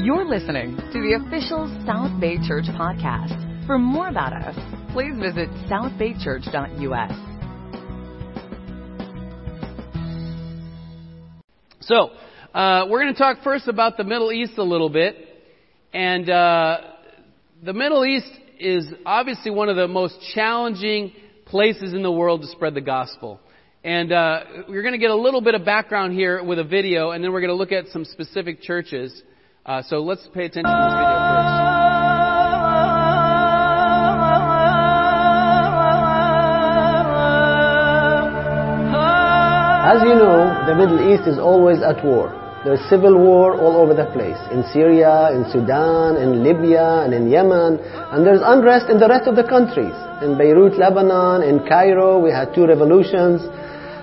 You're listening to the official South Bay Church podcast. For more about us, please visit southbaychurch.us. So, uh, we're going to talk first about the Middle East a little bit. And uh, the Middle East is obviously one of the most challenging places in the world to spread the gospel. And uh, we're going to get a little bit of background here with a video, and then we're going to look at some specific churches. Uh, so let's pay attention to this video first. As you know, the Middle East is always at war. There's civil war all over the place. In Syria, in Sudan, in Libya, and in Yemen. And there's unrest in the rest of the countries. In Beirut, Lebanon, in Cairo, we had two revolutions.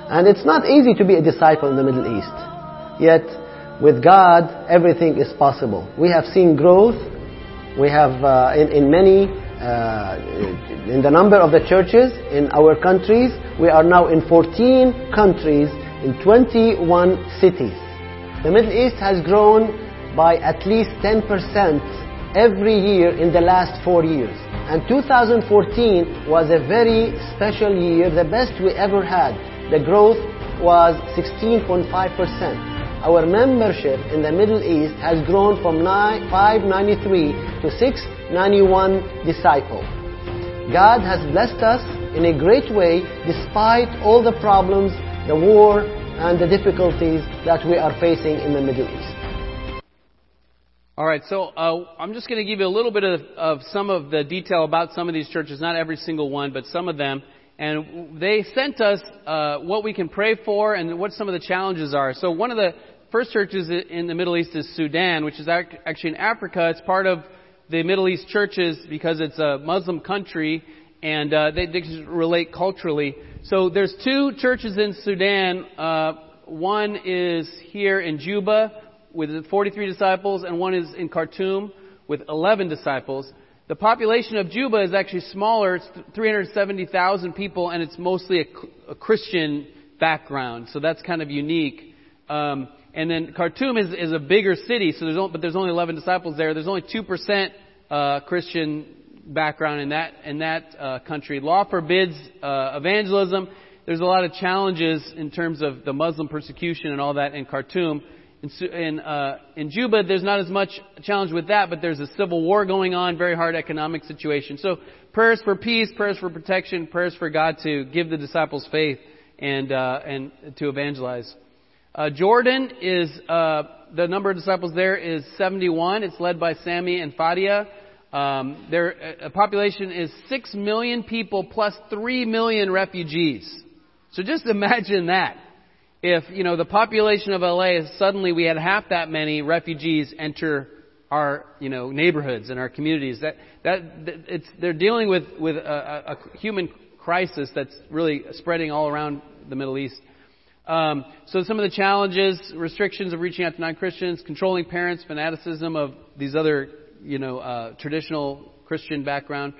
And it's not easy to be a disciple in the Middle East. Yet, with God, everything is possible. We have seen growth. We have, uh, in, in many, uh, in the number of the churches in our countries, we are now in 14 countries in 21 cities. The Middle East has grown by at least 10% every year in the last four years. And 2014 was a very special year, the best we ever had. The growth was 16.5%. Our membership in the Middle East has grown from 593 to 691 disciples. God has blessed us in a great way despite all the problems, the war, and the difficulties that we are facing in the Middle East. All right, so uh, I'm just going to give you a little bit of, of some of the detail about some of these churches, not every single one, but some of them. And they sent us uh, what we can pray for and what some of the challenges are. So one of the first churches in the Middle East is Sudan, which is actually in Africa. It's part of the Middle East churches because it's a Muslim country and uh, they, they relate culturally. So there's two churches in Sudan. Uh, one is here in Juba with 43 disciples, and one is in Khartoum with 11 disciples. The population of Juba is actually smaller. It's 370,000 people, and it's mostly a, a, Christian background. So that's kind of unique. Um, and then Khartoum is, is a bigger city, so there's only, but there's only 11 disciples there. There's only 2% uh, Christian background in that in that uh, country. Law forbids uh, evangelism. There's a lot of challenges in terms of the Muslim persecution and all that in Khartoum. In in, uh, in Juba, there's not as much challenge with that, but there's a civil war going on, very hard economic situation. So prayers for peace, prayers for protection, prayers for God to give the disciples faith and uh, and to evangelize. Uh, Jordan is uh, the number of disciples there is 71. It's led by Sammy and Fadia. Um, their uh, population is 6 million people plus 3 million refugees. So just imagine that. If, you know, the population of LA is suddenly we had half that many refugees enter our, you know, neighborhoods and our communities. That, that, it's, they're dealing with, with a, a human crisis that's really spreading all around the Middle East. Um, so some of the challenges, restrictions of reaching out to non-Christians, controlling parents, fanaticism of these other you know, uh, traditional Christian background.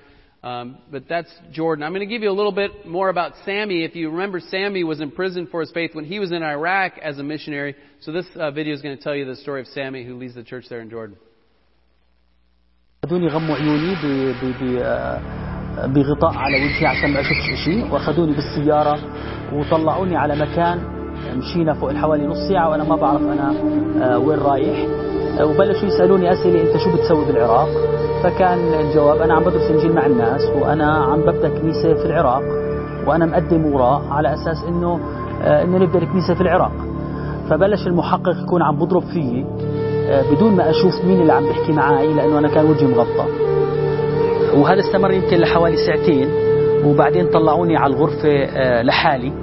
Um, but that's Jordan. I'm going to give you a little bit more about Sammy. If you remember, Sammy was in prison for his faith when he was in Iraq as a missionary. So this uh, video is going to tell you the story of Sammy, who leads the church there in Jordan. بغطاء على وجهي عشان ما اشوفش شيء وأخذوني بالسيارة وطلعوني على مكان مشينا فوق حوالي نص ساعة وأنا ما بعرف أنا وين رايح. وبلشوا يسألوني أسئلة أنت شو بتسوي بالعراق؟ فكان الجواب أنا عم بدرس إنجيل مع الناس وأنا عم ببدأ كنيسة في العراق وأنا مقدم وراء على أساس إنه إنه نبدأ الكنيسة في العراق. فبلش المحقق يكون عم بضرب فيي بدون ما أشوف مين اللي عم بيحكي معي لأنه أنا كان وجهي مغطى. وهذا استمر يمكن لحوالي ساعتين وبعدين طلعوني على الغرفة لحالي.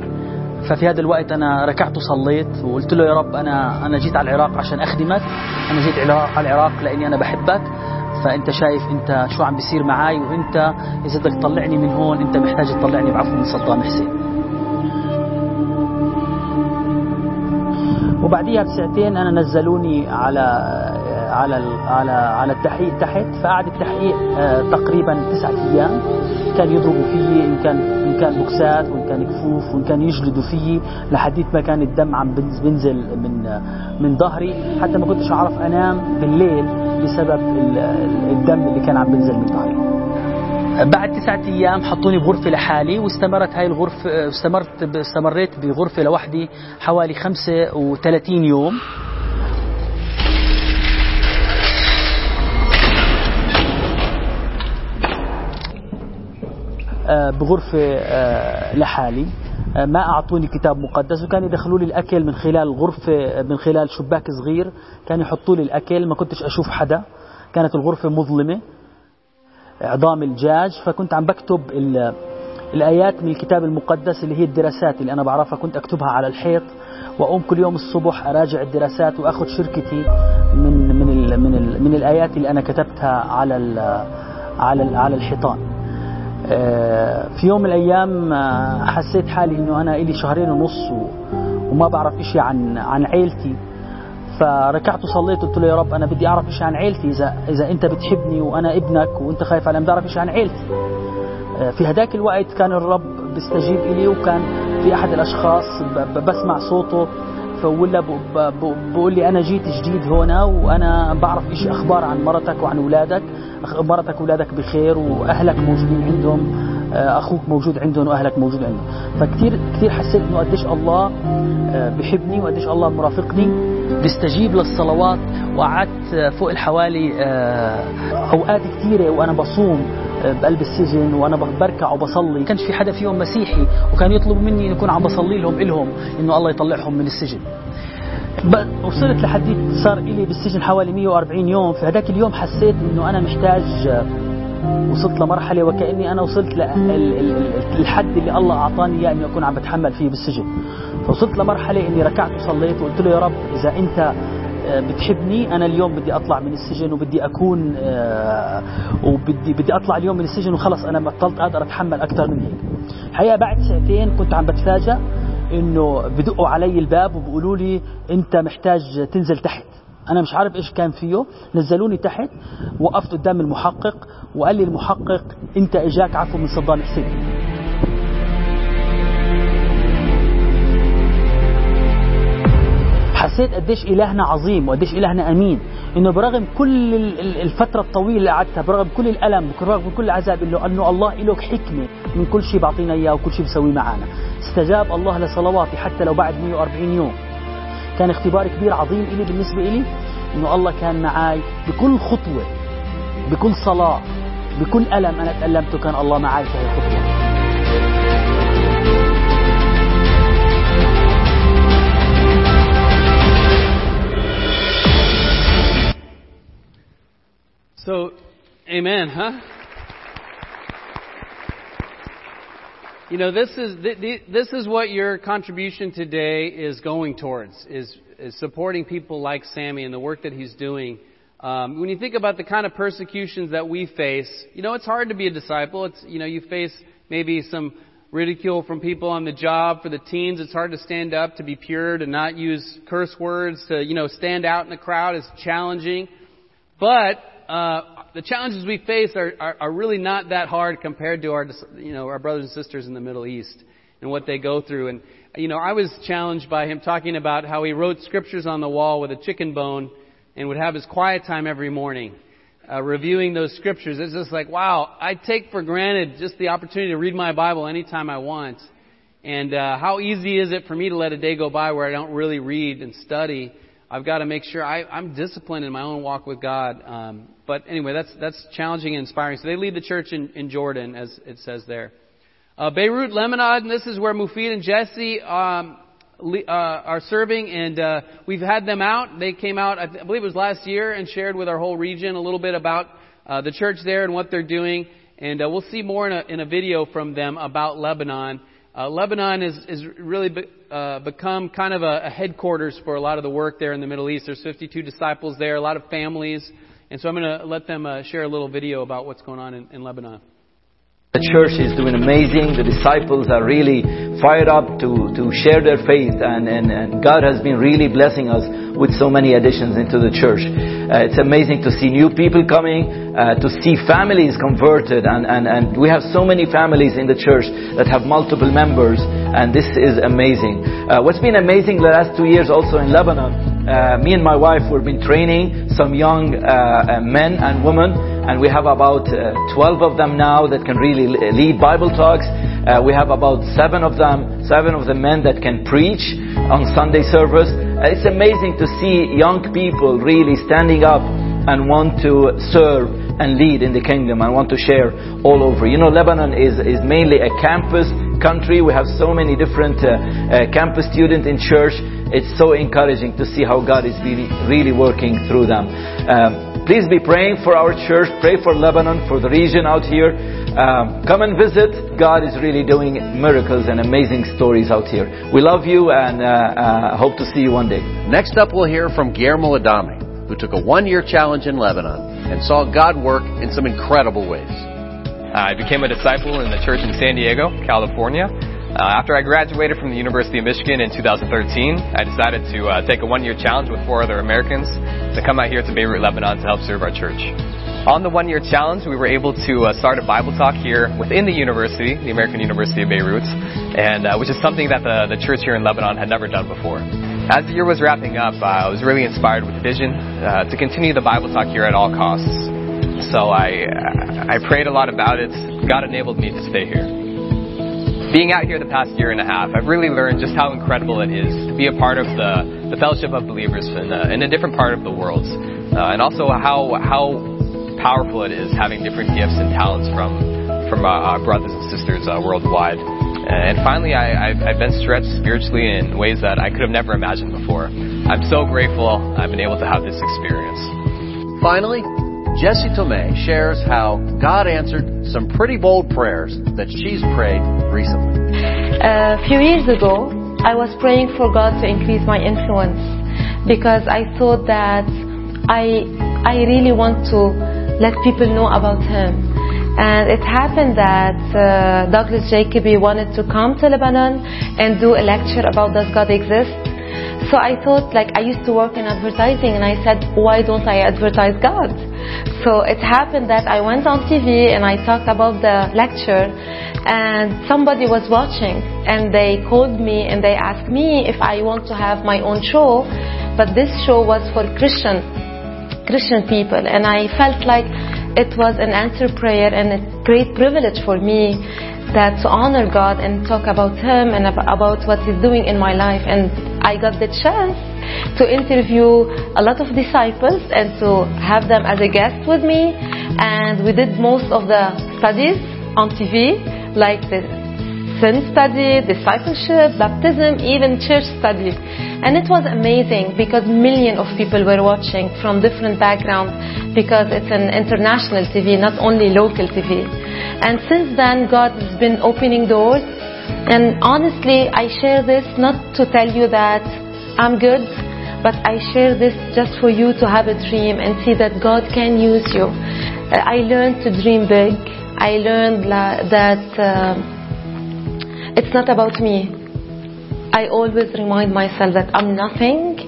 ففي هذا الوقت أنا ركعت وصليت وقلت له يا رب أنا أنا جيت على العراق عشان أخدمك. أنا جيت على العراق لأني أنا بحبك. فأنت شايف أنت شو عم بيصير معي وأنت إذا بدك تطلعني من هون أنت محتاج تطلعني بعفو من صدام حسين. وبعديها بساعتين أنا نزلوني على على على على التحقيق تحت فقعد التحقيق آه، تقريبا تسعة أيام. كان يضربوا فيي إن كان إن كان بوكسات وإن كان كفوف وإن كان يجلدوا فيي لحديت ما كان الدم عم بنز- بنزل من من ظهري. حتى ما كنتش أعرف أنام بالليل بسبب ال- ال- الدم اللي كان عم بنزل من ظهري. بعد تسعة أيام حطوني بغرفة لحالي واستمرت هاي الغرفة استمرت استمريت بغرفة لوحدي حوالي 35 يوم. بغرفة آه، لحالي. آه، ما أعطوني كتاب مقدس وكان يدخلوا لي الأكل من خلال الغرفة من خلال شباك صغير. كان يحطوا لي الأكل ما كنتش أشوف حدا. كانت الغرفة مظلمة عظام الدجاج فكنت عم بكتب ال- الآيات من الكتاب المقدس اللي هي الدراسات اللي أنا بعرفها. كنت أكتبها على الحيط وأقوم كل يوم الصبح أراجع الدراسات وأخذ شركتي من من ال من ال من الآيات اللي أنا كتبتها على على على الحيطان. في يوم من الأيام آه، حسيت حالي إنه أنا إلي شهرين ونص وما بعرف إشي عن عن عيلتي. فركعت وصليت قلت له يا رب أنا بدي أعرف شيء عن عيلتي اذا إذا أنت بتحبني وأنا ابنك وأنت خايف علي بدي أعرف شيء عن عيلتي. آه، في هداك الوقت كان الرب بيستجيب إلي وكان في أحد الأشخاص بسمع صوته. ولا بقول لي أنا جيت جديد هنا وأنا بعرف إيش أخبار عن مرتك وعن أولادك. مرتك اولادك بخير وأهلك موجودين عندهم آه، أخوك موجود عندهم وأهلك موجود عندهم. فكثير كثير حسيت إنه قديش الله آه، بحبني وقديش الله مرافقني. بيستجيب للصلوات وقعدت آه، فوق الحوالي أوقات كثيره وأنا بصوم. بقلب السجن وأنا بركع وبصلي. كانش في حدا فيهم مسيحي وكان يطلبوا مني اني اكون عم بصلي لهم إلهم إنه الله يطلعهم من السجن. وصلت لحديت صار إلي بالسجن حوالي 140 يوم. في هذاك اليوم حسيت إنه أنا محتاج وصلت لمرحلة وكأني أنا وصلت للحد اللي الله أعطاني إياه إني أكون عم بتحمل فيه بالسجن. فوصلت لمرحلة إني ركعت وصليت وقلت له يا رب إذا أنت بتحبني. أنا اليوم بدي أطلع من السجن وبدي أكون آه، وبدي بدي أطلع اليوم من السجن وخلص أنا بطلت أقدر أتحمل أكثر من هيك. الحقيقة بعد ساعتين كنت عم بتفاجأ إنه بدقوا علي الباب وبيقولوا لي أنت محتاج تنزل تحت. أنا مش عارف إيش كان فيه. نزلوني تحت وقفت قدام المحقق وقال لي المحقق أنت إجاك عفو من صدام حسين. حسيت قديش إلهنا عظيم وقديش إلهنا أمين. إنه برغم كل ال- ال- الفترة الطويلة اللي قعدتها برغم كل الألم برغم كل العذاب إنه أنه الله له حكمة من كل شيء بعطينا إياه وكل شيء بيسويه معنا استجاب الله لصلواتي حتى لو بعد 140 يوم. كان اختبار كبير عظيم إلي بالنسبة إلي. إنه الله كان معي بكل خطوة بكل صلاة بكل ألم أنا تألمته كان الله معي في هذه الخطوة. So, amen, huh? You know, this is th- th- this is what your contribution today is going towards is is supporting people like Sammy and the work that he's doing. Um, when you think about the kind of persecutions that we face, you know, it's hard to be a disciple. It's you know, you face maybe some ridicule from people on the job. For the teens, it's hard to stand up, to be pure, to not use curse words, to you know, stand out in the crowd is challenging. But uh, the challenges we face are, are, are really not that hard compared to our, you know, our brothers and sisters in the Middle East and what they go through. And you know, I was challenged by him talking about how he wrote scriptures on the wall with a chicken bone and would have his quiet time every morning, uh, reviewing those scriptures. It's just like, wow, I take for granted just the opportunity to read my Bible anytime I want. And uh, how easy is it for me to let a day go by where I don't really read and study? I've got to make sure I, I'm disciplined in my own walk with God. Um, but anyway, that's that's challenging and inspiring. So they lead the church in, in Jordan, as it says there. Uh, Beirut, Lebanon. And this is where Mufid and Jesse um, le- uh, are serving, and uh, we've had them out. They came out, I, th- I believe it was last year, and shared with our whole region a little bit about uh, the church there and what they're doing. And uh, we'll see more in a, in a video from them about Lebanon. Uh, Lebanon is, is really be, uh, become kind of a, a headquarters for a lot of the work there in the Middle East. There's 52 disciples there, a lot of families. And so I'm going to let them uh, share a little video about what's going on in, in Lebanon. The church is doing amazing. The disciples are really fired up to, to share their faith, and, and, and God has been really blessing us with so many additions into the church. Uh, it's amazing to see new people coming, uh, to see families converted, and, and, and we have so many families in the church that have multiple members, and this is amazing. Uh, what's been amazing the last two years also in Lebanon, uh, me and my wife, we've been training some young uh, uh, men and women, and we have about 12 of them now that can really lead Bible talks. we have about seven of them, seven of the men that can preach on Sunday service. It's amazing to see young people really standing up and want to serve and lead in the kingdom and want to share all over. You know, Lebanon is, is mainly a campus country. We have so many different uh, uh, campus students in church. It's so encouraging to see how God is really, really working through them. Um, please be praying for our church. Pray for Lebanon, for the region out here. Um, come and visit. God is really doing miracles and amazing stories out here. We love you and uh, uh, hope to see you one day. Next up, we'll hear from Guillermo Adame who took a one year challenge in Lebanon and saw God work in some incredible ways. I became a disciple in the church in San Diego, California. Uh, after I graduated from the University of Michigan in 2013, I decided to uh, take a one year challenge with four other Americans to come out here to Beirut, Lebanon to help serve our church. On the one year challenge, we were able to uh, start a Bible talk here within the university, the American University of Beirut, and uh, which is something that the, the church here in Lebanon had never done before. As the year was wrapping up, uh, I was really inspired with the vision uh, to continue the Bible talk here at all costs. So I, I prayed a lot about it. God enabled me to stay here. Being out here the past year and a half, I've really learned just how incredible it is to be a part of the, the fellowship of believers in a, in a different part of the world. Uh, and also how, how powerful it is having different gifts and talents from, from our brothers and sisters uh, worldwide. And finally, I, have been stretched spiritually in ways that I could have never imagined before. I'm so grateful I've been able to have this experience. Finally, Jessie Tomei shares how God answered some pretty bold prayers that she's prayed recently. A few years ago, I was praying for God to increase my influence because I thought that I, I really want to let people know about Him. And it happened that uh, Douglas Jacoby wanted to come to Lebanon and do a lecture about Does God Exist? So I thought, like, I used to work in advertising, and I said, why don't I advertise God? So it happened that I went on TV and I talked about the lecture, and somebody was watching, and they called me and they asked me if I want to have my own show, but this show was for Christian Christian people, and I felt like it was an answered prayer and a great privilege for me that to honor God and talk about Him and about what He's doing in my life. And I got the chance to interview a lot of disciples and to have them as a guest with me. And we did most of the studies on TV, like the sin study, discipleship, baptism, even church study. And it was amazing because millions of people were watching from different backgrounds because it's an international TV, not only local TV. And since then, God has been opening doors. And honestly, I share this not to tell you that I'm good, but I share this just for you to have a dream and see that God can use you. Uh, I learned to dream big. I learned that uh, it's not about me. I always remind myself that I'm nothing,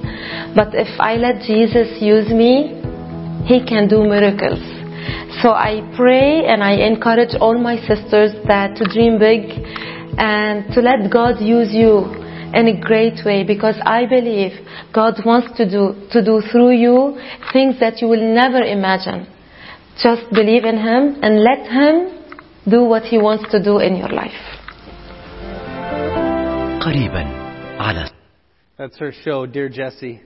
but if I let Jesus use me, He can do miracles. So I pray and I encourage all my sisters that to dream big and to let God use you in a great way because I believe God wants to do to do through you things that you will never imagine. Just believe in Him and let Him do what He wants to do in your life. قريبا على That's her show, Dear Jessie.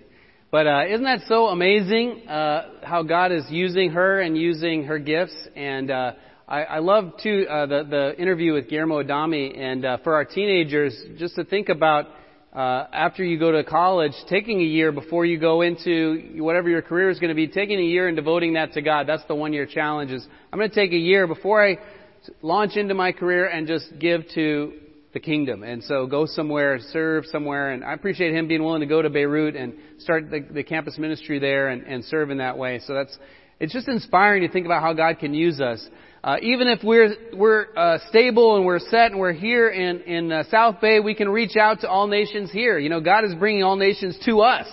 But uh, isn't that so amazing uh, how God is using her and using her gifts? And uh, I, I love too uh, the the interview with Guillermo Adami, And uh, for our teenagers, just to think about uh, after you go to college, taking a year before you go into whatever your career is going to be, taking a year and devoting that to God. That's the one year challenge. Is I'm going to take a year before I launch into my career and just give to the kingdom. And so go somewhere, serve somewhere. And I appreciate him being willing to go to Beirut and start the, the campus ministry there and, and serve in that way. So that's, it's just inspiring to think about how God can use us. Uh, even if we're we're uh, stable and we're set and we're here in in uh, South Bay, we can reach out to all nations here. You know, God is bringing all nations to us,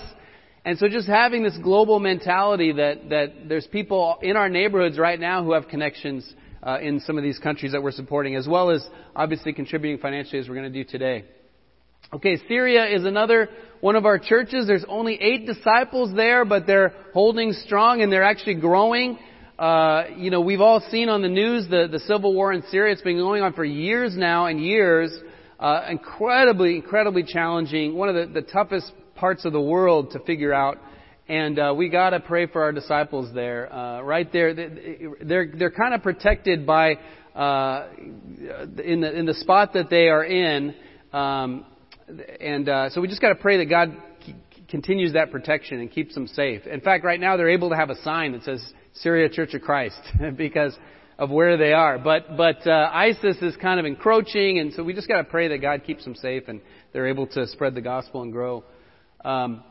And so just having this global mentality that, that there's people in our neighborhoods right now who have connections uh, in some of these countries that we're supporting, as well as obviously contributing financially as we're going to do today. Okay, Syria is another one of our churches. There's only eight disciples there, but they're holding strong and they're actually growing. Uh, you know, we've all seen on the news the, the civil war in Syria. It's been going on for years now and years. Uh, incredibly, incredibly challenging. One of the, the toughest parts of the world to figure out. And uh, we got to pray for our disciples there. Uh, right there, they're they're kind of protected by uh, in the in the spot that they are in. Um, and uh, so we just got to pray that God c- continues that protection and keeps them safe. In fact, right now they're able to have a sign that says Syria Church of Christ because of where they are. But but uh, ISIS is kind of encroaching, and so we just got to pray that God keeps them safe and they're able to spread the gospel and grow. Um,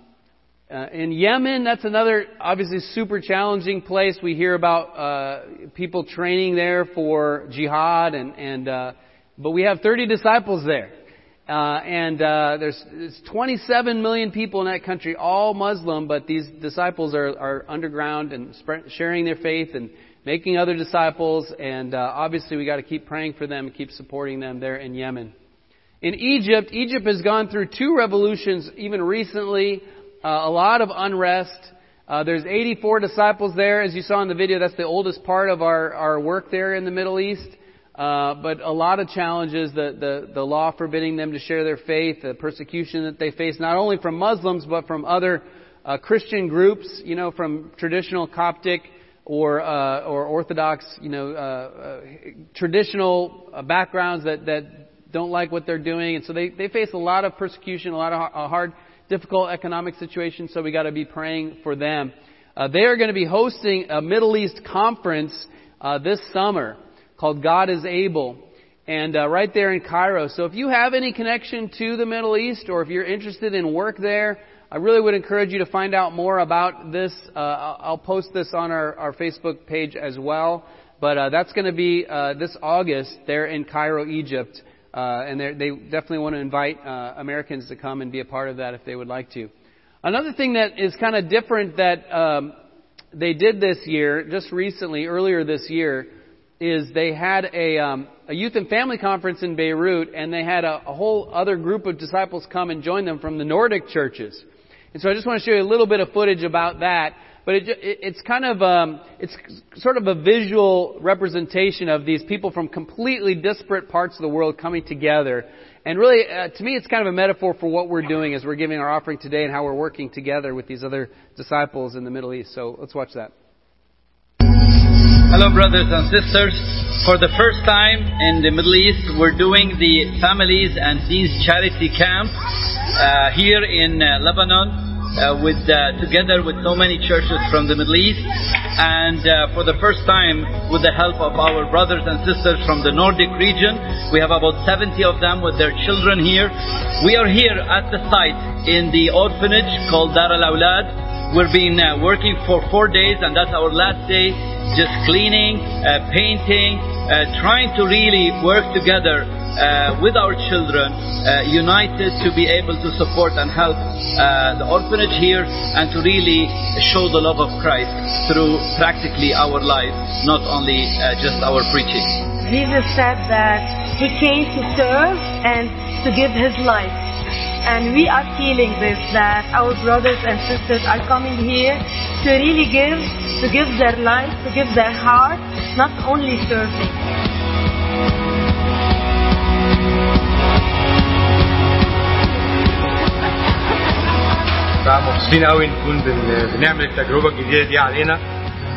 uh, in Yemen, that's another obviously super challenging place. We hear about uh, people training there for jihad, and and uh, but we have 30 disciples there. Uh, and uh, there's, there's 27 million people in that country, all Muslim, but these disciples are, are underground and sharing their faith and making other disciples. And uh, obviously, we got to keep praying for them and keep supporting them there in Yemen. In Egypt, Egypt has gone through two revolutions even recently. Uh, a lot of unrest. Uh, there's 84 disciples there, as you saw in the video. That's the oldest part of our, our work there in the Middle East. Uh, but a lot of challenges, the, the, the law forbidding them to share their faith, the persecution that they face, not only from Muslims, but from other uh, Christian groups, you know, from traditional Coptic or, uh, or Orthodox, you know, uh, uh, traditional uh, backgrounds that, that don't like what they're doing. And so they, they face a lot of persecution, a lot of uh, hard, difficult economic situations, so we got to be praying for them. Uh, they are going to be hosting a Middle East conference uh, this summer called God is Able, and uh, right there in Cairo. So if you have any connection to the Middle East, or if you're interested in work there, I really would encourage you to find out more about this. Uh, I'll post this on our, our Facebook page as well. But uh, that's going to be uh, this August there in Cairo, Egypt, uh, and they definitely want to invite uh, Americans to come and be a part of that if they would like to. Another thing that is kind of different that um, they did this year, just recently, earlier this year is they had a, um, a youth and family conference in Beirut, and they had a, a whole other group of disciples come and join them from the Nordic churches. And so I just want to show you a little bit of footage about that. But it, it, it's kind of um, it's sort of a visual representation of these people from completely disparate parts of the world coming together. And really, uh, to me, it's kind of a metaphor for what we're doing as we're giving our offering today and how we're working together with these other disciples in the Middle East. So let's watch that. Hello, brothers and sisters. For the first time in the Middle East, we're doing the Families and Teens Charity Camp uh, here in uh, Lebanon. Uh, with uh, together with so many churches from the Middle East, and uh, for the first time, with the help of our brothers and sisters from the Nordic region, we have about 70 of them with their children here. We are here at the site in the orphanage called Dar al Awlad. We've been uh, working for four days, and that's our last day, just cleaning, uh, painting, uh, trying to really work together uh, with our children, uh, united to be able to support and help uh, the orphanage here and to really show the love of Christ through practically our lives, not only just our preaching. Jesus said that he came to serve and to give his life. And we are feeling this, that our brothers and sisters are coming here to really give, to give their life, to give their heart, not only serving. مبسوطين قوي نكون بن... بنعمل التجربة الجديدة دي علينا.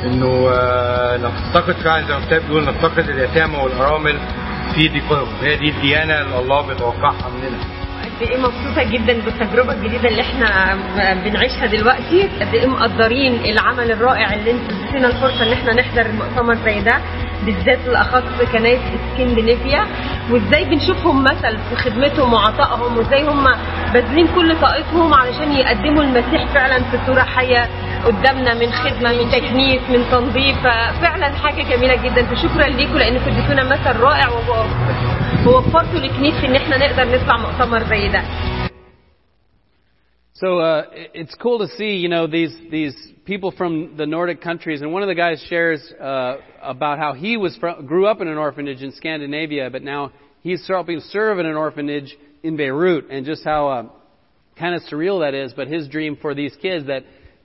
إنه آه، نفتقد فعلا زي ما الكتاب بيقول نفتقد اليتامى والأرامل في ضيقهم هي دي الديانة اللي الله بيتوقعها مننا. قد إيه مبسوطة جدا بالتجربة الجديدة اللي إحنا بنعيشها دلوقتي. قد إيه مقدرين العمل الرائع اللي أنتوا اديتونا الفرصة إن إحنا نحضر المؤتمر زي ده بالذات بالاخص كنايس اسكندنافيا وإزاي بنشوفهم مثل في خدمتهم وعطائهم وإزاي هم باذلين كل طاقتهم علشان يقدموا المسيح فعلا في صورة حية قدامنا من خدمه من تكنيس من تنظيف فعلا حاجه جميله جدا فشكرا ليكم لانكم اديتونا مثل رائع ووفرتوا لكنيسه ان احنا نقدر نطلع مؤتمر زي ده So uh, it- it's cool to see, you know, these these people from the Nordic countries. And one of the guys shares uh, about how he was from, grew up in an orphanage in Scandinavia, but now he's helping serve in an orphanage in Beirut, and just how uh, kind of surreal that is. But his dream for these kids that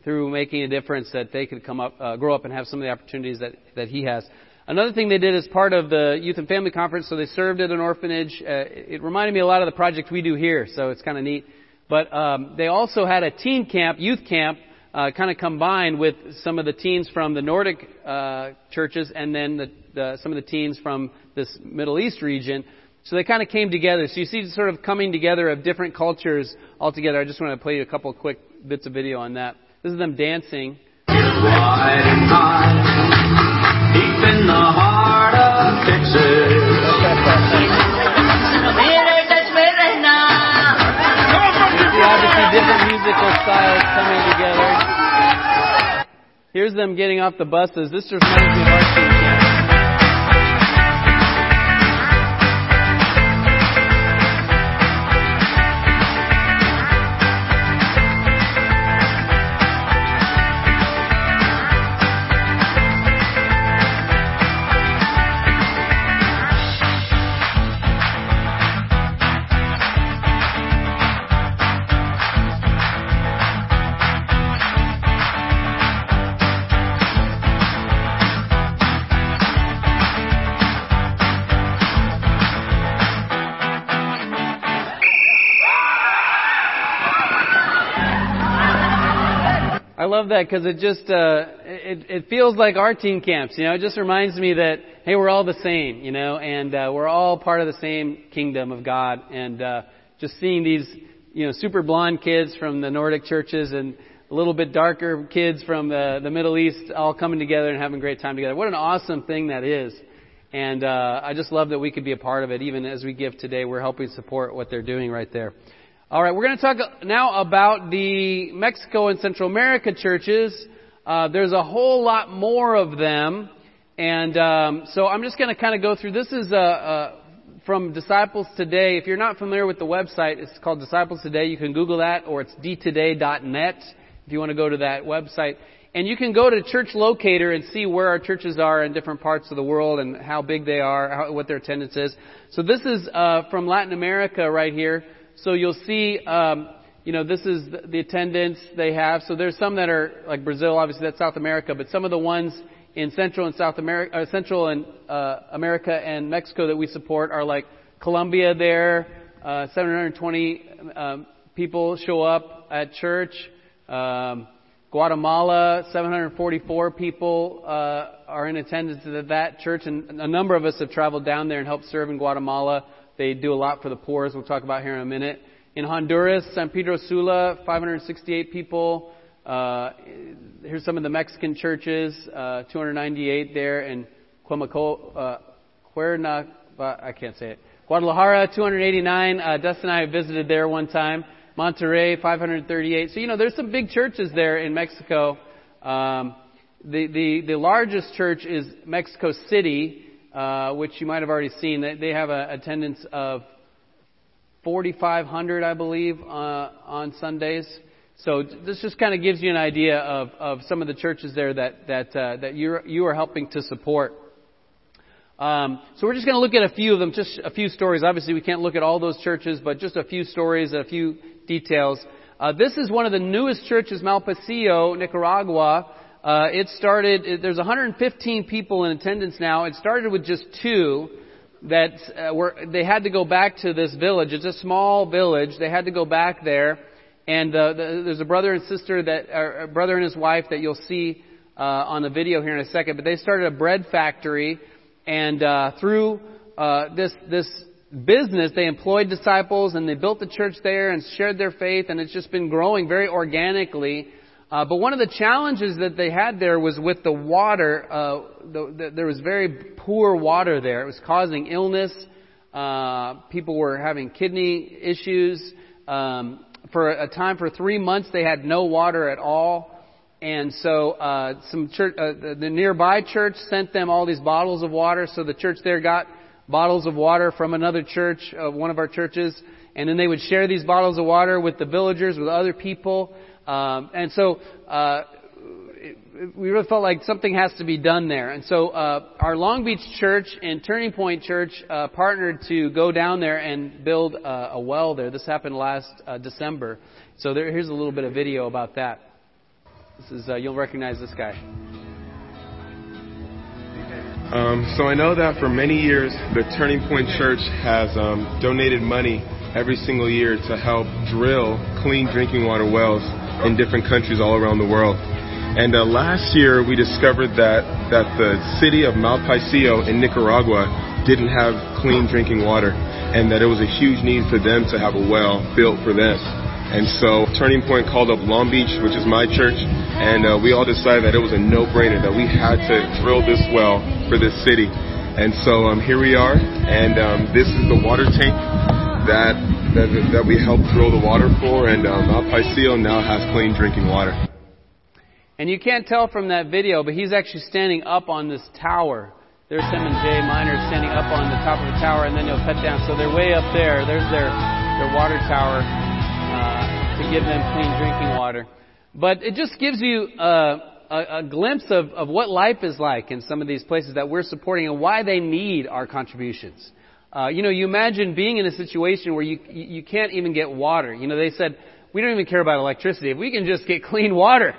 through making a difference that they could come up, uh, grow up, and have some of the opportunities that that he has. Another thing they did as part of the Youth and Family Conference, so they served at an orphanage. Uh, it reminded me a lot of the project we do here, so it's kind of neat. But um, they also had a teen camp, youth camp, uh, kind of combined with some of the teens from the Nordic uh, churches and then the, the, some of the teens from this Middle East region. So they kind of came together. So you see sort of coming together of different cultures all together. I just want to play you a couple quick bits of video on that. This is them dancing. Wide and high, deep in the heart of Texas. You see obviously different musical styles coming together. Here's them getting off the buses. This just reminds me of love that because it just uh, it it feels like our teen camps. You know, it just reminds me that hey, we're all the same. You know, and uh, we're all part of the same kingdom of God. And uh, just seeing these you know super blonde kids from the Nordic churches and a little bit darker kids from the the Middle East all coming together and having a great time together. What an awesome thing that is. And uh, I just love that we could be a part of it. Even as we give today, we're helping support what they're doing right there. All right, we're going to talk now about the Mexico and Central America churches. Uh, there's a whole lot more of them, and um, so I'm just going to kind of go through. This is uh, uh, from Disciples Today. If you're not familiar with the website, it's called Disciples Today. You can Google that, or it's dtoday.net if you want to go to that website. And you can go to Church Locator and see where our churches are in different parts of the world and how big they are, how, what their attendance is. So this is uh, from Latin America right here. So you'll see, um, you know, this is the, attendance they have. So there's some that are like Brazil, obviously that's South America, but some of the ones in Central and South America, uh, Central and uh, America and Mexico that we support are like Colombia. There, uh, 720 um, people show up at church. Um, Guatemala, 744 people uh, are in attendance at that church, and a number of us have traveled down there and helped serve in Guatemala. They do a lot for the poor, as we'll talk about here in a minute. In Honduras, San Pedro Sula, 568 people. Uh, here's some of the Mexican churches, uh, 298 there, and Cuamaco, uh, Cuerna, I can't say it. Guadalajara, 289. Uh, Dustin and I visited there one time. Monterrey, 538. So, you know, there's some big churches there in Mexico. Um, the, the, the largest church is Mexico City, uh, which you might have already seen. They, they have an attendance of 4,500, I believe, uh, on Sundays. So this just kind of gives you an idea of, of some of the churches there that, that, uh, that you're, you are helping to support. Um, so we're just going to look at a few of them, just a few stories. Obviously, we can't look at all those churches, but just a few stories, a few details. Uh, this is one of the newest churches, Malpacio, Nicaragua. Uh, it started. There's 115 people in attendance now. It started with just two that uh, were. They had to go back to this village. It's a small village. They had to go back there, and uh, the, there's a brother and sister that, or a brother and his wife that you'll see uh, on the video here in a second. But they started a bread factory, and uh, through uh, this this business, they employed disciples and they built the church there and shared their faith, and it's just been growing very organically. Uh, but one of the challenges that they had there was with the water. Uh, the, the, there was very poor water there. It was causing illness. Uh, people were having kidney issues. Um, for a time, for three months, they had no water at all. And so, uh, some church, uh, the, the nearby church sent them all these bottles of water. So the church there got bottles of water from another church, uh, one of our churches, and then they would share these bottles of water with the villagers, with other people. Um, and so uh, it, we really felt like something has to be done there. And so uh, our Long Beach church and Turning Point Church uh, partnered to go down there and build uh, a well there. This happened last uh, December. So there, here's a little bit of video about that. This is uh, you'll recognize this guy. Um, so I know that for many years, the Turning Point Church has um, donated money every single year to help drill clean drinking water wells in different countries all around the world. And uh, last year, we discovered that that the city of Malpaisillo in Nicaragua didn't have clean drinking water, and that it was a huge need for them to have a well built for them. And so Turning Point called up Long Beach, which is my church, and uh, we all decided that it was a no-brainer that we had to drill this well for this city. And so um, here we are, and um, this is the water tank that that, that we helped drill the water for, and um, now has clean drinking water. And you can't tell from that video, but he's actually standing up on this tower. There's him and Jay Miner standing up on the top of the tower, and then he'll cut down. So they're way up there. There's their their water tower uh, to give them clean drinking water. But it just gives you uh, a, a glimpse of, of what life is like in some of these places that we're supporting and why they need our contributions. Uh, you know, you imagine being in a situation where you you can't even get water. You know, they said we don't even care about electricity if we can just get clean water.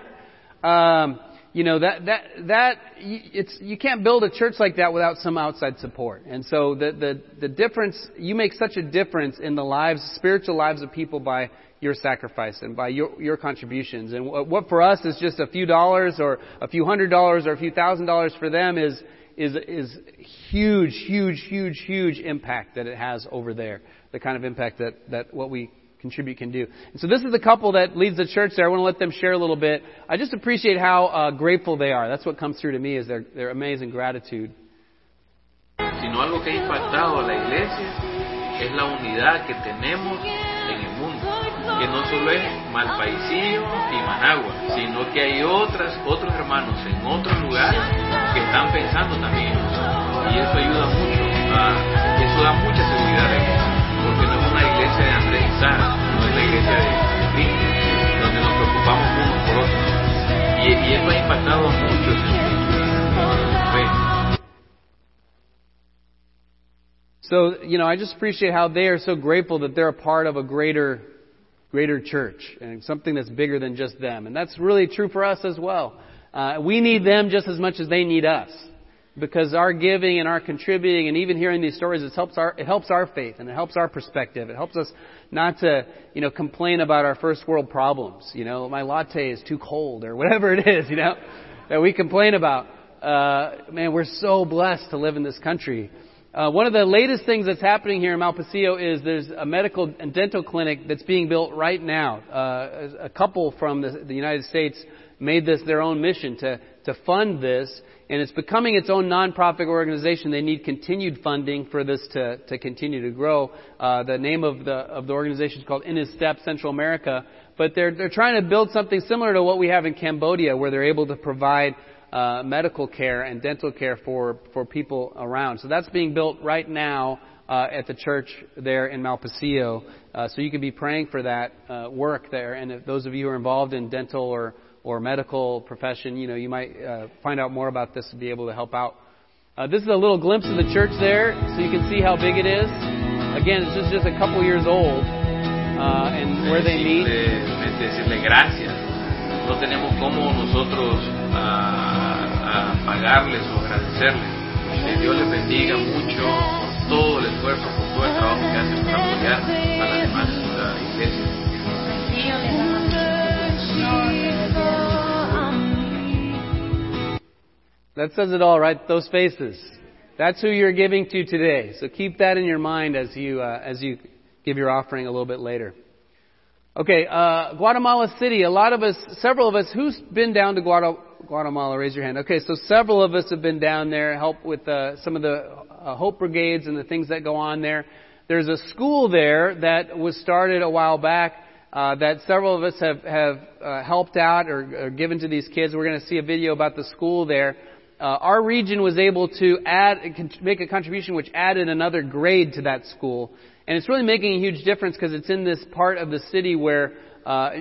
Um, you know that that that it's you can't build a church like that without some outside support. And so the the the difference you make such a difference in the lives, spiritual lives of people by your sacrifice and by your your contributions. And what for us is just a few dollars or a few hundred dollars or a few thousand dollars for them is is is huge, huge, huge, huge impact that it has over there. The kind of impact that that what we contribute can do. And so this is the couple that leads the church there. I want to let them share a little bit. I just appreciate how uh, grateful they are. That's what comes through to me is their, their amazing gratitude. Sino algo que ha impactado a la iglesia es la unidad que tenemos. Que no solo es Malpaisillo y Managua, sino que hay otras, otros hermanos en otros lugares que están pensando también. Y eso ayuda mucho, a, eso da mucha seguridad de porque no es una iglesia de Andrés Sara, no es la iglesia de Cristo, donde nos preocupamos unos por otros. Y, y eso ha impactado a muchos. So, you know, I just appreciate how they are so grateful that they're a part of a greater, greater church and something that's bigger than just them. And that's really true for us as well. Uh, we need them just as much as they need us because our giving and our contributing and even hearing these stories it helps our it helps our faith and it helps our perspective it helps us not to you know complain about our first world problems you know my latte is too cold or whatever it is you know that we complain about uh, man we're so blessed to live in this country uh, one of the latest things that's happening here in Malpaisillo is there's a medical and dental clinic that's being built right now. Uh, a couple from the, the United States made this their own mission to, to fund this and it's becoming its own nonprofit organization. They need continued funding for this to, to continue to grow. Uh, the name of the of the organization is called In His Step Central America, but they're they're trying to build something similar to what we have in Cambodia, where they're able to provide uh, medical care and dental care for for people around. So that's being built right now. Uh, at the church there in Malpaisillo, uh, so you can be praying for that uh, work there. And if those of you who are involved in dental or or medical profession, you know, you might uh, find out more about this and be able to help out. Uh, this is a little glimpse of the church there, so you can see how big it is. Again, it's just, just a couple years old, uh, and where they meet. Decirle gracias. No tenemos cómo nosotros uh, pagarles o agradecerles. Que Dios les bendiga mucho por todo el esfuerzo, por todo el trabajo que hacen para apoyar a las demás iglesias. That says it all, right? Those faces. That's who you're giving to today. So keep that in your mind as you uh, as you give your offering a little bit later. Okay, uh, Guatemala City. A lot of us, several of us, who's been down to Guatemala? Guatemala, raise your hand. Okay, so several of us have been down there, help with uh, some of the uh, hope brigades and the things that go on there. There's a school there that was started a while back uh, that several of us have have uh, helped out or, or given to these kids. We're going to see a video about the school there. uh, our region was able to add, make a contribution which added another grade to that school. And it's really making a huge difference because it's in this part of the city where uh,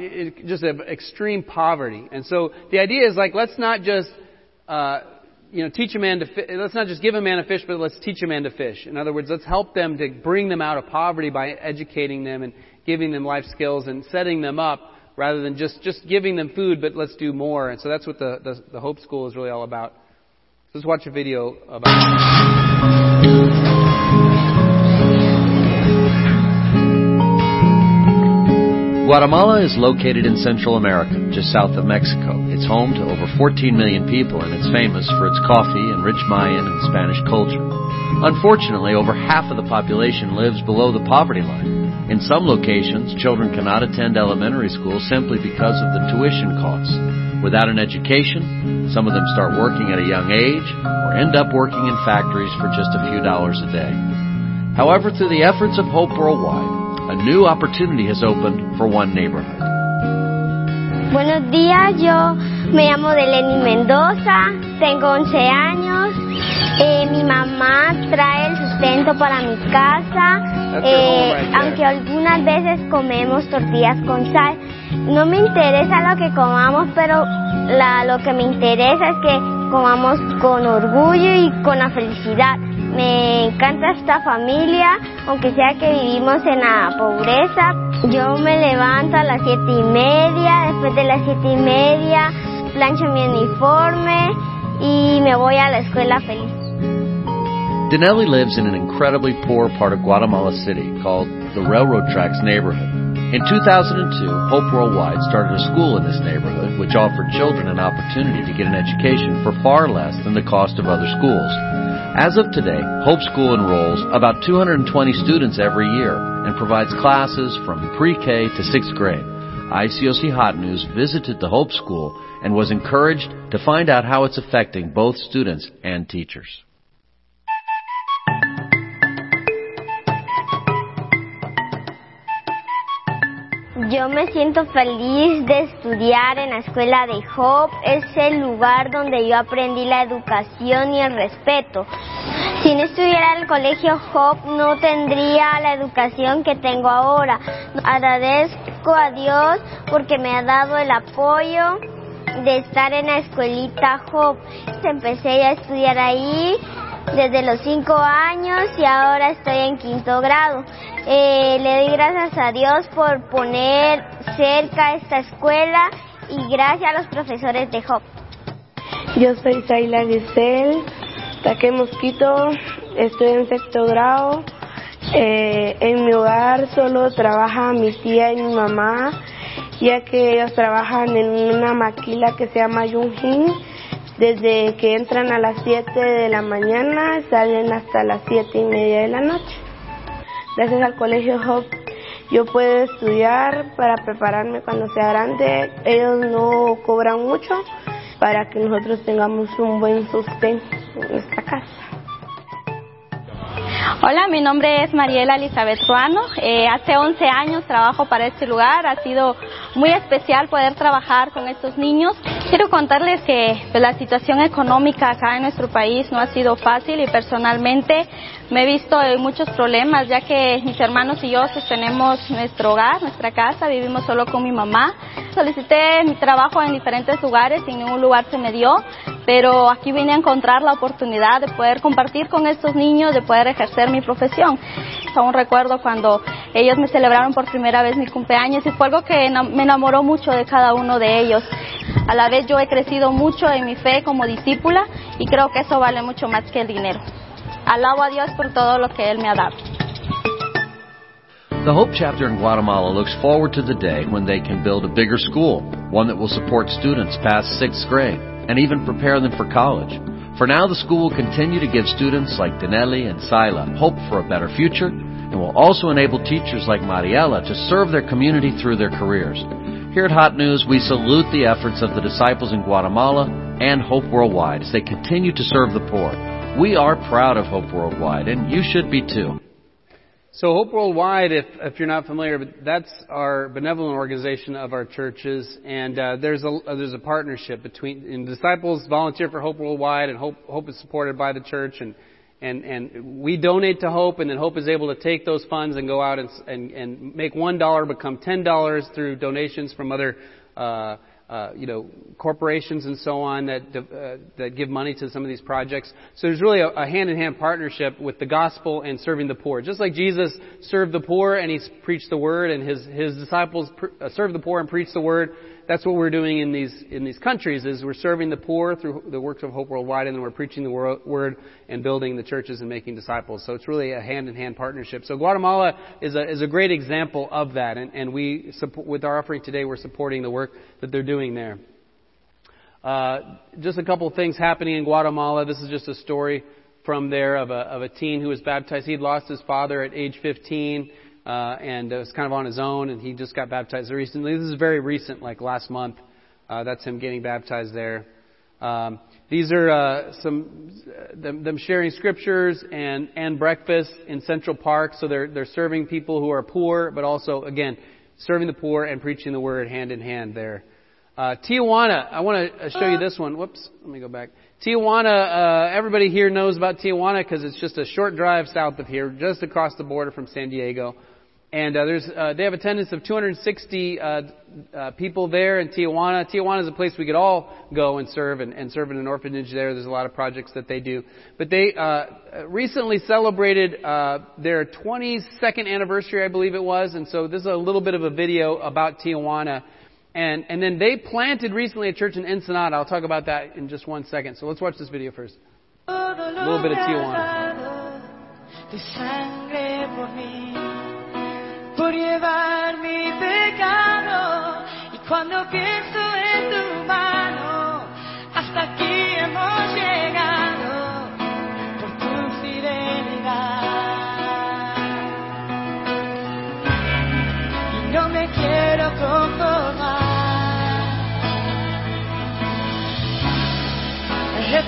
just extreme poverty. And so the idea is like, let's not just, uh, you know, teach a man to fi- let's not just give a man a fish, but let's teach a man to fish. In other words, let's help them to bring them out of poverty by educating them and giving them life skills and setting them up rather than just just giving them food, but let's do more. And so that's what the the, the Hope School is really all about. Let's watch a video about. Guatemala is located in Central America, just south of Mexico. It's home to over 14 million people and it's famous for its coffee and rich Mayan and Spanish culture. Unfortunately, over half of the population lives below the poverty line. In some locations, children cannot attend elementary school simply because of the tuition costs. Without an education, some of them start working at a young age or end up working in factories for just a few dollars a day. However, through the efforts of Hope Worldwide, a new opportunity has opened for one neighborhood. Buenos días, yo me llamo Deleni Mendoza, tengo 11 años. Eh, mi mamá trae el sustento para mi casa, eh, aunque algunas veces comemos tortillas con sal. No me interesa lo que comamos, pero la, lo que me interesa es que comamos con orgullo y con la felicidad. Me encanta esta familia, aunque sea que vivimos en la pobreza. Yo me levanto a las siete y media, después de las siete y media plancho mi uniforme y me voy a la escuela feliz. Denelli lives in an incredibly poor part of Guatemala City called the Railroad Tracks neighborhood. In 2002, Hope Worldwide started a school in this neighborhood which offered children an opportunity to get an education for far less than the cost of other schools. As of today, Hope School enrolls about 220 students every year and provides classes from pre-K to 6th grade. ICOC Hot News visited the Hope School and was encouraged to find out how it's affecting both students and teachers. Yo me siento feliz de estudiar en la escuela de Hope. Es el lugar donde yo aprendí la educación y el respeto. Si no estuviera en el colegio Hope no tendría la educación que tengo ahora. Agradezco a Dios porque me ha dado el apoyo de estar en la escuelita Hope. Empecé a estudiar ahí desde los cinco años y ahora estoy en quinto grado. Eh, le doy gracias a Dios por poner cerca esta escuela y gracias a los profesores de HOP. Yo soy Saila Giselle, Taque Mosquito, estoy en sexto grado. Eh, en mi hogar solo trabaja mi tía y mi mamá, ya que ellos trabajan en una maquila que se llama Yunjin. Desde que entran a las 7 de la mañana salen hasta las 7 y media de la noche. Gracias al Colegio Hope yo puedo estudiar para prepararme cuando sea grande. Ellos no cobran mucho para que nosotros tengamos un buen sustento en nuestra casa. Hola, mi nombre es Mariela Elizabeth Ruano. Eh, hace 11 años trabajo para este lugar. Ha sido muy especial poder trabajar con estos niños. Quiero contarles que pues, la situación económica acá en nuestro país no ha sido fácil y personalmente me he visto en muchos problemas ya que mis hermanos y yo sostenemos nuestro hogar, nuestra casa, vivimos solo con mi mamá. Solicité mi trabajo en diferentes lugares y ningún lugar se me dio, pero aquí vine a encontrar la oportunidad de poder compartir con estos niños, de poder ejercer mi profesión. Aún recuerdo cuando ellos me celebraron por primera vez mi cumpleaños y fue algo que me enamoró mucho de cada uno de ellos. A la vez yo he crecido mucho en mi fe como discípula y creo que eso vale mucho más que el dinero. Alabo a Dios por todo lo que Él me ha dado. The Hope Chapter in Guatemala looks forward to the day when they can build a bigger school, one that will support students past sixth grade, and even prepare them for college. For now, the school will continue to give students like Denelli and Sila hope for a better future, and will also enable teachers like Mariela to serve their community through their careers. Here at Hot News, we salute the efforts of the disciples in Guatemala and Hope Worldwide as they continue to serve the poor. We are proud of Hope Worldwide, and you should be too. So Hope Worldwide, if, if you're not familiar, but that's our benevolent organization of our churches, and uh, there's a uh, there's a partnership between and disciples volunteer for Hope Worldwide, and Hope Hope is supported by the church, and and and we donate to Hope, and then Hope is able to take those funds and go out and and, and make one dollar become ten dollars through donations from other. Uh, uh, you know, corporations and so on that uh, that give money to some of these projects. So there's really a, a hand-in-hand partnership with the gospel and serving the poor. Just like Jesus served the poor and he preached the word, and his his disciples pr- uh, served the poor and preached the word. That's what we're doing in these in these countries. Is we're serving the poor through the works of Hope Worldwide, and then we're preaching the word and building the churches and making disciples. So it's really a hand-in-hand partnership. So Guatemala is a is a great example of that, and, and we support, with our offering today, we're supporting the work that they're doing there. Uh, just a couple of things happening in Guatemala. This is just a story from there of a, of a teen who was baptized. He'd lost his father at age 15 uh, and was kind of on his own, and he just got baptized recently. This is very recent, like last month. Uh, that's him getting baptized there. Um, these are uh, some them, them sharing scriptures and and breakfast in Central Park. So they're they're serving people who are poor, but also again serving the poor and preaching the word hand in hand there. Uh, Tijuana, I want to show you this one. Whoops, let me go back. Tijuana, uh, everybody here knows about Tijuana because it's just a short drive south of here, just across the border from San Diego. And uh, there's, uh, they have attendance of 260 uh, uh, people there in Tijuana. Tijuana is a place we could all go and serve and, and serve in an orphanage there. There's a lot of projects that they do. But they uh, recently celebrated uh, their 22nd anniversary, I believe it was. And so this is a little bit of a video about Tijuana. And, and then they planted recently a church in Ensenada. I'll talk about that in just one second. So let's watch this video first. A little bit of Tijuana. Por llevar mi pecado. Y cuando pienso en tu mano, hasta aquí hemos llegado por tu fidelidad. Y no me quiero conformar. He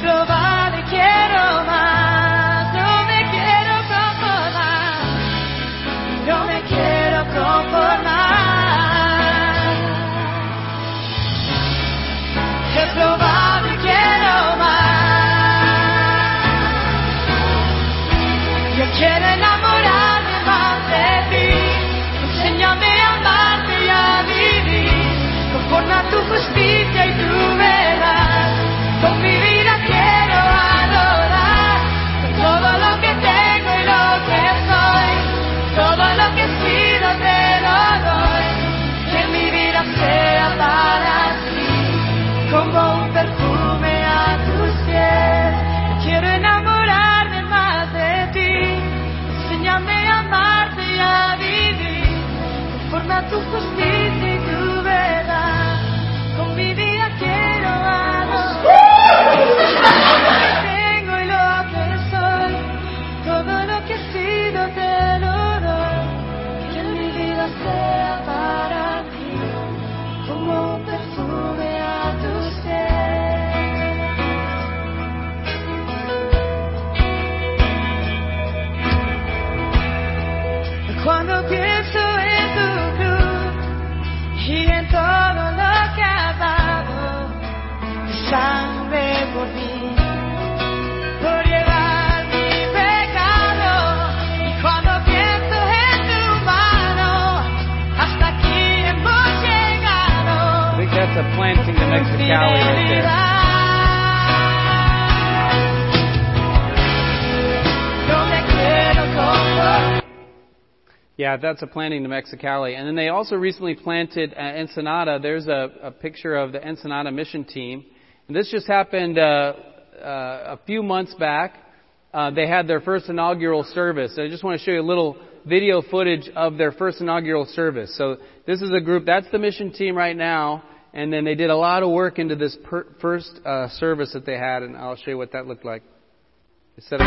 Yeah, that's a planting to Mexicali. And then they also recently planted uh, Ensenada. There's a, a picture of the Ensenada mission team. And this just happened uh, uh, a few months back. Uh, they had their first inaugural service. I just want to show you a little video footage of their first inaugural service. So this is a group, that's the mission team right now. And then they did a lot of work into this per, first uh, service that they had, and I'll show you what that looked like. Set up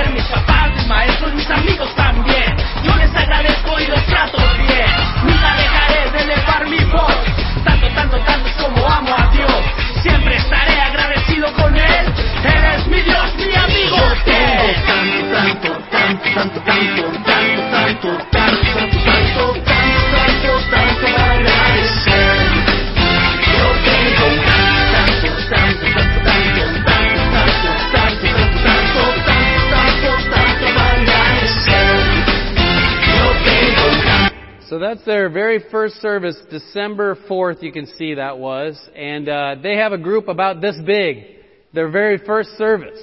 very first service, December 4th, you can see that was. And uh, they have a group about this big, their very first service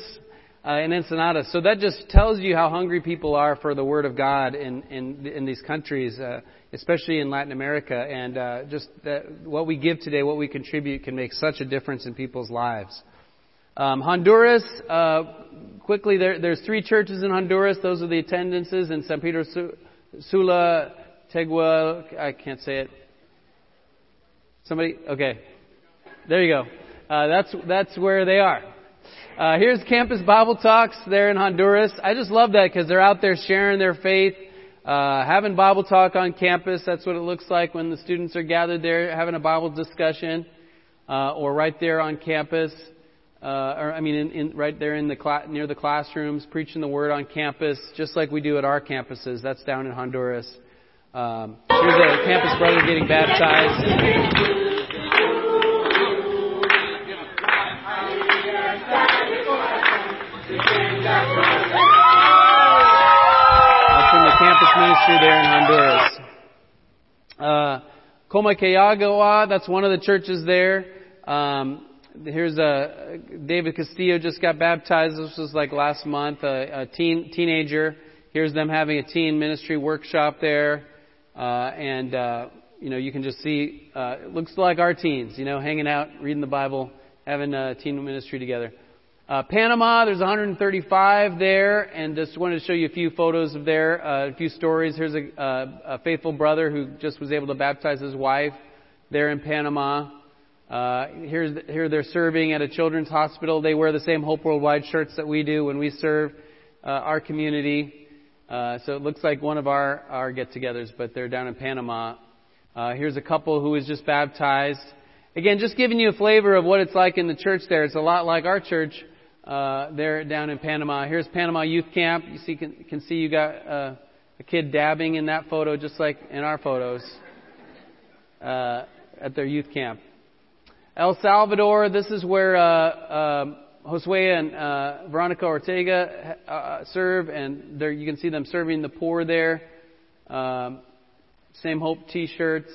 uh, in Ensenada. So that just tells you how hungry people are for the Word of God in, in, in these countries, uh, especially in Latin America. And uh, just that what we give today, what we contribute, can make such a difference in people's lives. Um, Honduras, uh, quickly, there, there's three churches in Honduras. Those are the attendances in San Pedro Sula, Tegua, I can't say it. Somebody? Okay. There you go. Uh, that's, that's where they are. Uh, here's Campus Bible Talks there in Honduras. I just love that because they're out there sharing their faith, uh, having Bible talk on campus. That's what it looks like when the students are gathered there having a Bible discussion, uh, or right there on campus, uh, or I mean, in, in, right there in the cl- near the classrooms, preaching the word on campus, just like we do at our campuses. That's down in Honduras. Um, here's a campus brother getting baptized. From the campus ministry there in Honduras. Uh, that's one of the churches there. Um, here's a David Castillo just got baptized. This was like last month. A, a teen teenager. Here's them having a teen ministry workshop there, uh, and uh, you know you can just see. Uh, it looks like our teens, you know, hanging out, reading the Bible, having a teen ministry together. Uh, Panama, there's 135 there, and just wanted to show you a few photos of there, uh, a few stories. Here's a, uh, a faithful brother who just was able to baptize his wife there in Panama. Uh, here's, here they're serving at a children's hospital. They wear the same Hope Worldwide shirts that we do when we serve uh, our community. Uh, so it looks like one of our, our get-togethers, but they're down in Panama. Uh, here's a couple who was just baptized. Again, just giving you a flavor of what it's like in the church there. It's a lot like our church uh, there down in Panama. Here's Panama Youth Camp. You see, can, can see you got uh, a kid dabbing in that photo, just like in our photos uh, at their youth camp. El Salvador. This is where uh, uh, Josue and uh, Veronica Ortega uh, serve, and there you can see them serving the poor there. Um, same Hope T-shirts.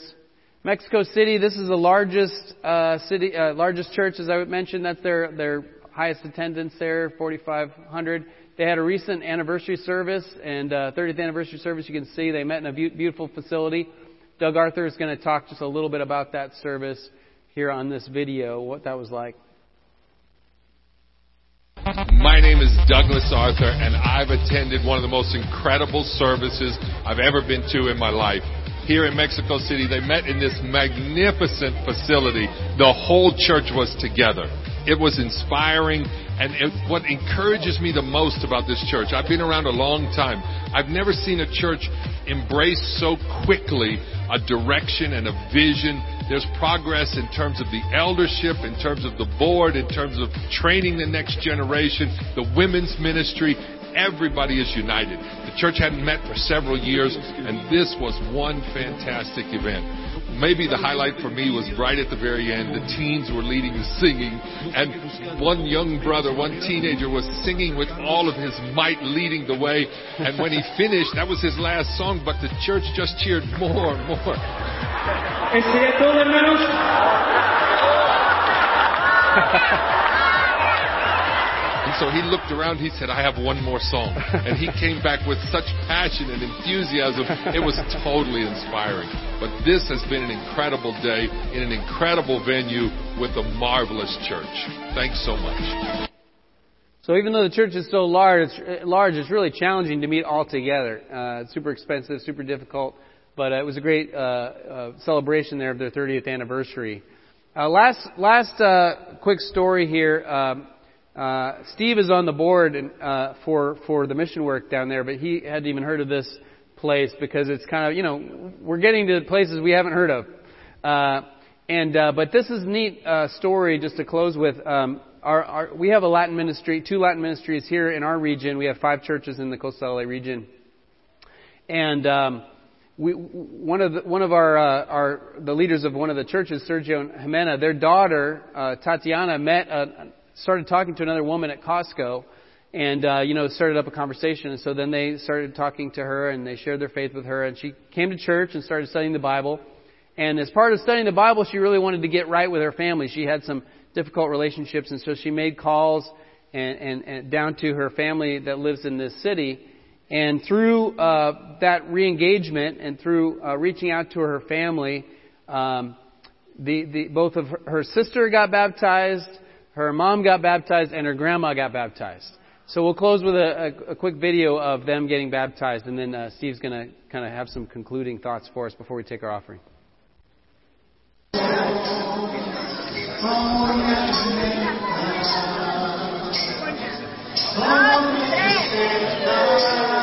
Mexico City. This is the largest uh, city, uh, largest church, as I mentioned. That's their their highest attendance there, 4,500. They had a recent anniversary service and uh, 30th anniversary service. You can see they met in a beautiful facility. Doug Arthur is going to talk just a little bit about that service here on this video, what that was like. My name is Douglas Arthur, and I've attended one of the most incredible services I've ever been to in my life. Here in Mexico City, they met in this magnificent facility. The whole church was together. It was inspiring, and it, what encourages me the most about this church, I've been around a long time. I've never seen a church embrace so quickly a direction and a vision. There's progress in terms of the eldership, in terms of the board, in terms of training the next generation, the women's ministry. Everybody is united. The church hadn't met for several years, and this was one fantastic event. Maybe the highlight for me was right at the very end. The teens were leading the singing, and one young brother, one teenager, was singing with all of his might, leading the way. And when he finished, that was his last song, but the church just cheered more and more. ¿Sería todo, hermanos? So he looked around, he said, I have one more song. And he came back with such passion and enthusiasm. It was totally inspiring. But this has been an incredible day in an incredible venue with a marvelous church. Thanks so much. So even though the church is so large, it's, large, it's really challenging to meet all together. Uh, it's super expensive, super difficult, but uh, it was a great uh, uh, celebration there of their 30th anniversary. Uh, last last uh, quick story here. Um, uh, Steve is on the board and, uh, for for the mission work down there, but he hadn't even heard of this place because it's kind of you know we're getting to places we haven't heard of. Uh, and uh, but this is a neat uh, story just to close with. Um, our, our, we have a Latin ministry, two Latin ministries here in our region. We have five churches in the coastal LA region, and um, we, one of the, one of our uh, our the leaders of one of the churches, Sergio Jimena, their daughter uh, Tatiana met a, started talking to another woman at Costco, and uh, you know started up a conversation. And so then they started talking to her, and they shared their faith with her, and she came to church and started studying the Bible. And as part of studying the Bible, she really wanted to get right with her family. She had some difficult relationships, and so she made calls and, and, and down to her family that lives in this city. And through uh, that re-engagement and through uh, reaching out to her family, um, the, the, both of her, her sister got baptized, her mom got baptized, and her grandma got baptized. So we'll close with a, a, a quick video of them getting baptized, and then uh, Steve's going to kind of have some concluding thoughts for us before we take our offering. Thanks